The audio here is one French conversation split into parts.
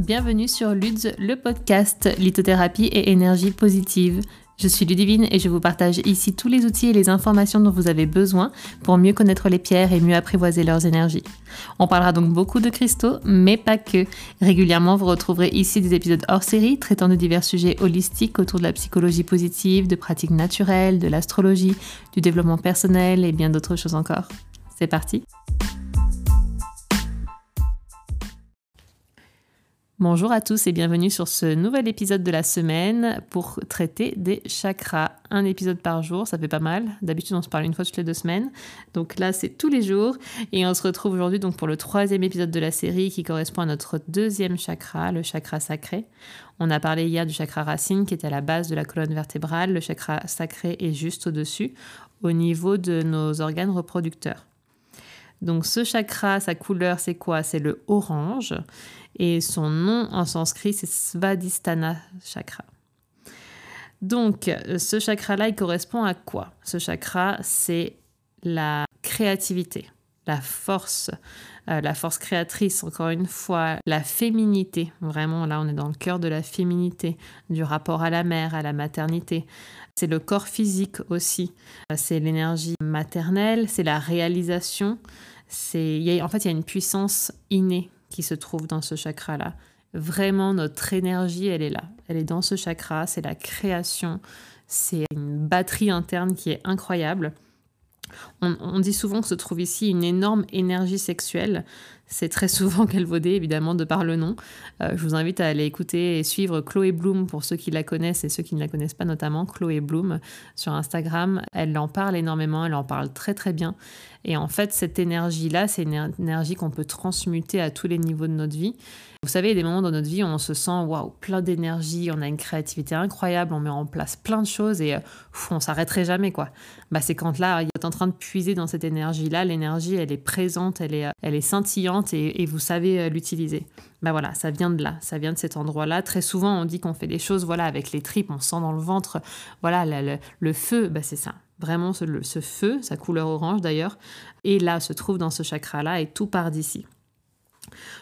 Bienvenue sur LUDS, le podcast Lithothérapie et énergie positive. Je suis Ludivine et je vous partage ici tous les outils et les informations dont vous avez besoin pour mieux connaître les pierres et mieux apprivoiser leurs énergies. On parlera donc beaucoup de cristaux, mais pas que. Régulièrement, vous retrouverez ici des épisodes hors série traitant de divers sujets holistiques autour de la psychologie positive, de pratiques naturelles, de l'astrologie, du développement personnel et bien d'autres choses encore. C'est parti Bonjour à tous et bienvenue sur ce nouvel épisode de la semaine pour traiter des chakras. Un épisode par jour, ça fait pas mal. D'habitude, on se parle une fois toutes les deux semaines. Donc là, c'est tous les jours. Et on se retrouve aujourd'hui donc pour le troisième épisode de la série qui correspond à notre deuxième chakra, le chakra sacré. On a parlé hier du chakra racine qui était à la base de la colonne vertébrale. Le chakra sacré est juste au-dessus, au niveau de nos organes reproducteurs. Donc ce chakra, sa couleur, c'est quoi? C'est le orange. Et son nom en sanskrit, c'est Svadhisthana chakra. Donc, ce chakra-là, il correspond à quoi? Ce chakra, c'est la créativité, la force, euh, la force créatrice, encore une fois, la féminité. Vraiment, là, on est dans le cœur de la féminité, du rapport à la mère, à la maternité. C'est le corps physique aussi. C'est l'énergie maternelle, c'est la réalisation. C'est, en fait, il y a une puissance innée qui se trouve dans ce chakra-là. Vraiment, notre énergie, elle est là. Elle est dans ce chakra, c'est la création, c'est une batterie interne qui est incroyable. On, dit souvent que se trouve ici une énorme énergie sexuelle. C'est très souvent qu'elle vaudait, évidemment, de par le nom. Euh, je vous invite à aller écouter et suivre Chloé Bloom pour ceux qui la connaissent et ceux qui ne la connaissent pas, notamment Chloé Bloom sur Instagram. Elle en parle énormément, elle en parle très très bien. Et en fait, cette énergie-là, c'est une énergie qu'on peut transmuter à tous les niveaux de notre vie. Vous savez, il y a des moments dans notre vie où on se sent waouh, plein d'énergie, on a une créativité incroyable, on met en place plein de choses et on on s'arrêterait jamais quoi. Bah, c'est quand là, il est en train de puiser dans cette énergie-là, l'énergie elle est présente, elle est, elle est scintillante et, vous savez euh, l'utiliser. Bah voilà, ça vient de là, ça vient de cet endroit-là. Très souvent, on dit qu'on fait des choses voilà avec les tripes, on sent dans le ventre, voilà le, le feu, bah c'est ça. Vraiment, ce, ce feu, sa couleur orange d'ailleurs, et là se trouve dans ce chakra-là et tout part d'ici.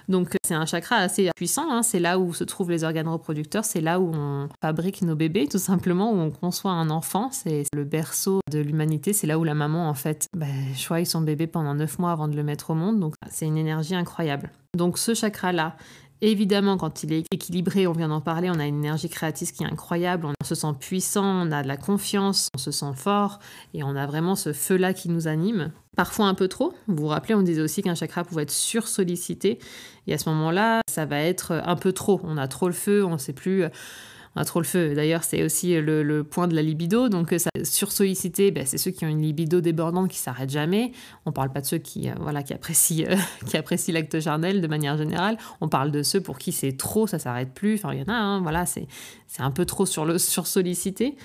Donc c'est un chakra assez puissant, hein. c'est là où se trouvent les organes reproducteurs, c'est là où on fabrique nos bébés tout simplement, où on conçoit un enfant, c'est le berceau de l'humanité, c'est là où la maman en fait bah, choisit son bébé pendant neuf mois avant de le mettre au monde, donc c'est une énergie incroyable. Donc ce chakra-là, Évidemment, quand il est équilibré, on vient d'en parler, on a une énergie créatrice qui est incroyable, on se sent puissant, on a de la confiance, on se sent fort et on a vraiment ce feu-là qui nous anime. Parfois un peu trop. Vous vous rappelez, on disait aussi qu'un chakra pouvait être sursollicité et à ce moment-là, ça va être un peu trop. On a trop le feu, on ne sait plus on a trop le feu. D'ailleurs, c'est aussi le, point de la libido. Donc, ça, sursollicité, ben, c'est ceux qui ont une libido débordante qui s'arrête jamais. On parle pas de ceux qui, euh, voilà, qui apprécient, euh, qui apprécient l'acte charnel de manière générale. On parle de ceux pour qui c'est trop, ça s'arrête plus. Enfin, il y en a, hein, voilà, c'est un peu trop sur le sursollicité.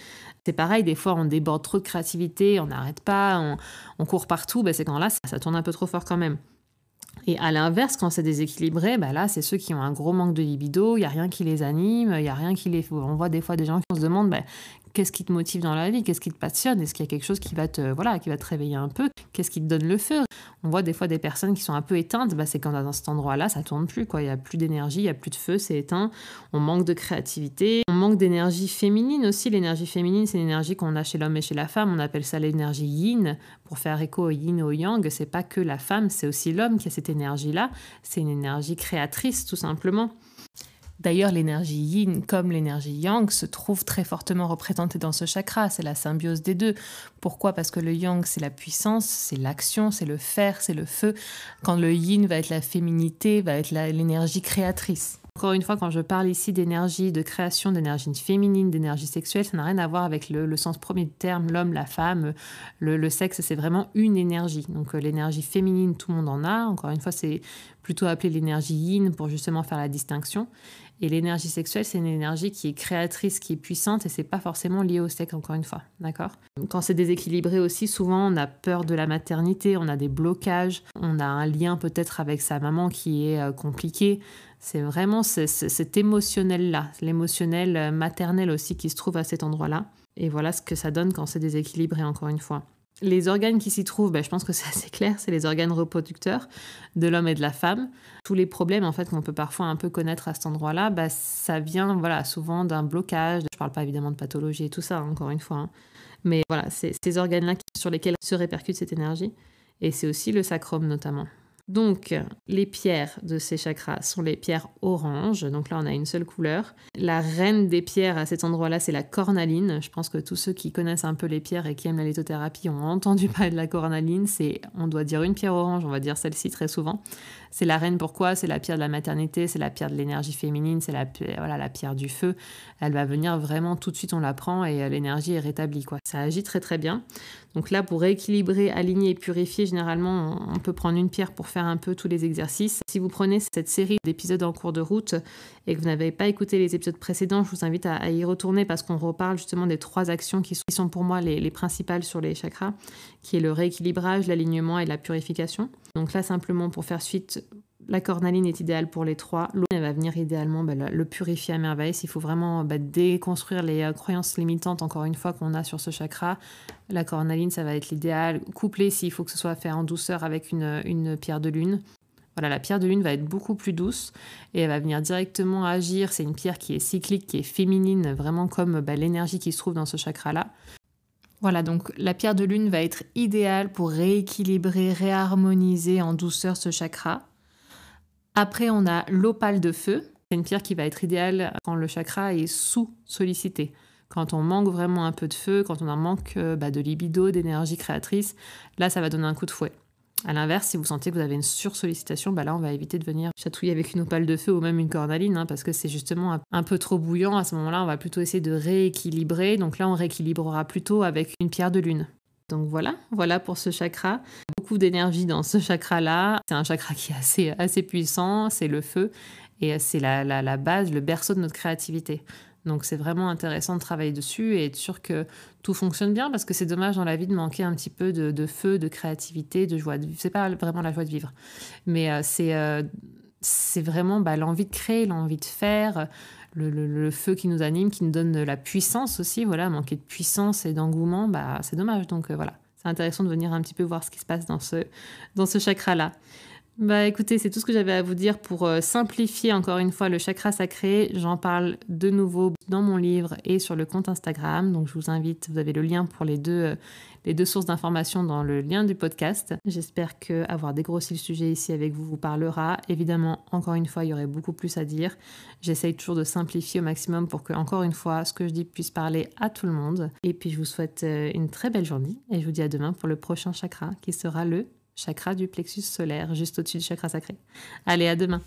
C'est pareil, des fois on déborde trop de créativité, on n'arrête pas, on, court partout, ben c'est quand là ça tourne un peu trop fort quand même. Et à l'inverse, quand c'est déséquilibré, bah là, c'est ceux qui ont un gros manque de libido, il n'y a rien qui les anime, il n'y a rien qui les... On voit des fois des gens qui se demandent bah, qu'est-ce qui te motive dans la vie, qu'est-ce qui te passionne, est-ce qu'il y a quelque chose qui va te, voilà, qui va te réveiller un peu, qu'est-ce qui te donne le feu? On voit des fois des personnes qui sont un peu éteintes, bah, c'est quand dans cet endroit-là, ça tourne plus, quoi. il n'y a plus d'énergie, il n'y a plus de feu, c'est éteint, on manque de créativité, on manque d'énergie féminine aussi. L'énergie féminine, c'est l'énergie qu'on a chez l'homme et chez la femme, on appelle ça l'énergie yin, pour faire écho au yin et au yang, c'est pas que la femme, c'est aussi l'homme qui a cette énergie-là, c'est une énergie créatrice tout simplement. D'ailleurs, l'énergie yin comme l'énergie yang se trouve très fortement représentée dans ce chakra, c'est la symbiose des deux. Pourquoi? Parce que le yang, c'est la puissance, c'est l'action, c'est le faire, c'est le feu, quand le yin va être la féminité, va être l'énergie créatrice. Encore une fois, quand je parle ici d'énergie, de création, d'énergie féminine, d'énergie sexuelle, ça n'a rien à voir avec le, sens premier du terme, l'homme, la femme, le, le sexe, c'est vraiment une énergie. Donc euh, l'énergie féminine, tout le monde en a. Encore une fois, c'est plutôt appelé l'énergie yin pour justement faire la distinction. Et l'énergie sexuelle, c'est une énergie qui est créatrice, qui est puissante, et c'est pas forcément lié au sexe, encore une fois. D'accord? Quand c'est déséquilibré aussi, souvent on a peur de la maternité, on a des blocages, on a un lien peut-être avec sa maman qui est euh, compliqué. C'est vraiment cet émotionnel-là, l'émotionnel euh, maternel aussi qui se trouve à cet endroit-là. Et voilà ce que ça donne quand c'est déséquilibré, encore une fois. Les organes qui s'y trouvent, ben, je pense que c'est assez clair, c'est les organes reproducteurs de l'homme et de la femme. Tous les problèmes en fait qu'on peut parfois un peu connaître à cet endroit-là, ben, ça vient voilà souvent d'un blocage. Je ne parle pas évidemment de pathologie et tout ça, encore une fois. Hein. Mais voilà, c'est ces organes-là sur lesquels se répercute cette énergie. Et c'est aussi le sacrum notamment. Donc, les pierres de ces chakras sont les pierres oranges. Donc là, on a une seule couleur. La reine des pierres à cet endroit-là, c'est la cornaline. Je pense que tous ceux qui connaissent un peu les pierres et qui aiment la lithothérapie ont entendu parler de la cornaline. C'est, on doit dire une pierre orange, on va dire celle-ci très souvent. C'est la reine pourquoi? C'est la pierre de la maternité, c'est la pierre de l'énergie féminine, c'est la, voilà, la pierre du feu. Elle va venir vraiment tout de suite, on la prend et euh, l'énergie est rétablie. Quoi. Ça agit très très bien. Donc là, pour rééquilibrer, aligner et purifier, généralement, on peut prendre une pierre pour faire un peu tous les exercices. Si vous prenez cette série d'épisodes en cours de route et que vous n'avez pas écouté les épisodes précédents, je vous invite à, y retourner parce qu'on reparle justement des trois actions qui sont, pour moi les, les principales sur les chakras, qui est le rééquilibrage, l'alignement et la purification. Donc là, simplement pour faire suite, la cornaline est idéale pour les trois. L'eau, va venir idéalement bah, le purifier à merveille. S'il faut vraiment bah, déconstruire les euh, croyances limitantes, encore une fois, qu'on a sur ce chakra, la cornaline, ça va être l'idéal. Couplé, s'il faut que ce soit fait en douceur avec une, une pierre de lune. Voilà, la pierre de lune va être beaucoup plus douce et elle va venir directement agir. C'est une pierre qui est cyclique, qui est féminine, vraiment comme bah, l'énergie qui se trouve dans ce chakra-là. Voilà, donc la pierre de lune va être idéale pour rééquilibrer, réharmoniser en douceur ce chakra. Après, on a l'opale de feu. C'est une pierre qui va être idéale quand le chakra est sous-sollicité. Quand on manque vraiment un peu de feu, quand on en manque euh, bah, de libido, d'énergie créatrice, là, ça va donner un coup de fouet. À l'inverse, si vous sentez que vous avez une sursollicitation, bah là, on va éviter de venir chatouiller avec une opale de feu ou même une cornaline, hein, parce que c'est justement un peu trop bouillant. À ce moment-là, on va plutôt essayer de rééquilibrer. Donc là, on rééquilibrera plutôt avec une pierre de lune. Donc voilà, voilà pour ce chakra. Beaucoup d'énergie dans ce chakra-là. C'est un chakra qui est assez, assez puissant, c'est le feu, et c'est la, la base, le berceau de notre créativité. Donc c'est vraiment intéressant de travailler dessus et être sûr que tout fonctionne bien parce que c'est dommage dans la vie de manquer un petit peu de, feu, de créativité, de joie de vivre. C'est pas vraiment la joie de vivre, mais euh, c'est euh, c'est vraiment bah, l'envie de créer, l'envie de faire, le, feu qui nous anime, qui nous donne la puissance aussi. Voilà, manquer de puissance et d'engouement, bah, c'est dommage. Donc euh, voilà, c'est intéressant de venir un petit peu voir ce qui se passe dans ce, dans ce chakra-là. Bah écoutez, c'est tout ce que j'avais à vous dire pour euh, simplifier encore une fois le chakra sacré. J'en parle de nouveau dans mon livre et sur le compte Instagram. Donc je vous invite, vous avez le lien pour les deux, euh, les deux sources d'informations dans le lien du podcast. J'espère que avoir dégrossi le sujet ici avec vous vous parlera. Évidemment, encore une fois, il y aurait beaucoup plus à dire. J'essaye toujours de simplifier au maximum pour que, encore une fois, ce que je dis puisse parler à tout le monde. Et puis je vous souhaite euh, une très belle journée et je vous dis à demain pour le prochain chakra qui sera le chakra du plexus solaire, juste au-dessus du chakra sacré. Allez, à demain.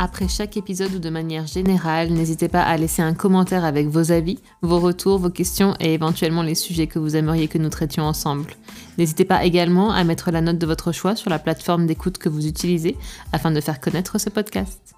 Après chaque épisode ou de manière générale, n'hésitez pas à laisser un commentaire avec vos avis, vos retours, vos questions et éventuellement les sujets que vous aimeriez que nous traitions ensemble. N'hésitez pas également à mettre la note de votre choix sur la plateforme d'écoute que vous utilisez afin de faire connaître ce podcast.